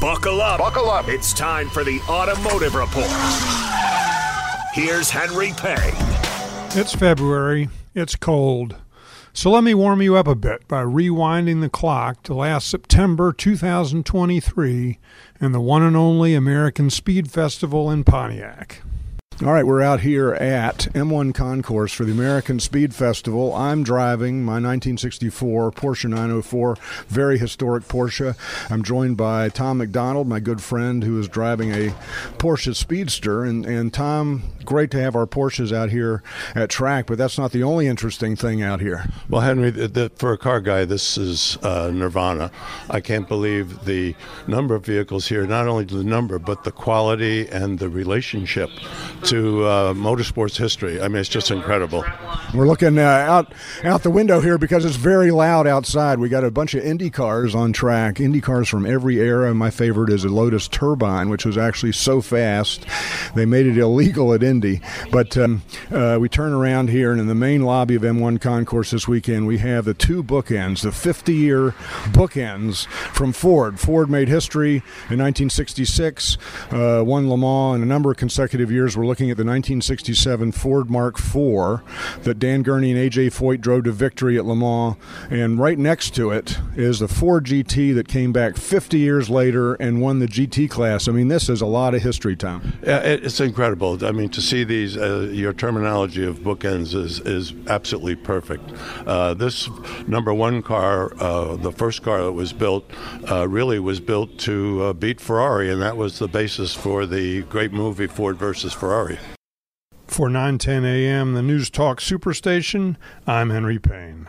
Buckle up. Buckle up. It's time for the Automotive Report. Here's Henry Payne. It's February. It's cold. So let me warm you up a bit by rewinding the clock to last September 2023 and the one and only American Speed Festival in Pontiac. All right, we're out here at M1 Concourse for the American Speed Festival. I'm driving my 1964 Porsche 904, very historic Porsche. I'm joined by Tom McDonald, my good friend, who is driving a Porsche Speedster. And, and Tom, great to have our Porsches out here at track, but that's not the only interesting thing out here. Well, Henry, the, the, for a car guy, this is uh, nirvana. I can't believe the number of vehicles here, not only the number, but the quality and the relationship to uh, motorsports history. I mean, it's just incredible. We're looking uh, out out the window here because it's very loud outside. We got a bunch of Indy cars on track, Indy cars from every era. My favorite is a Lotus Turbine, which was actually so fast they made it illegal at Indy. But um, uh, we turn around here, and in the main lobby of M1 Concourse this weekend, we have the two bookends, the 50-year bookends from Ford. Ford made history in 1966, uh, won Le Mans in a number of consecutive years. We're looking at the 1967 Ford Mark IV that Dan Gurney and AJ Foyt drove to victory at Le Mans. And right next to it is the Ford GT that came back 50 years later and won the GT class. I mean, this is a lot of history, Tom. Yeah, it's incredible. I mean, to see these, uh, your terminology of bookends is, is absolutely perfect. Uh, this number one car, uh, the first car that was built, uh, really was built to uh, beat Ferrari, and that was the basis for the great movie Ford versus Ferrari. For 910 AM, the News Talk Superstation, I'm Henry Payne.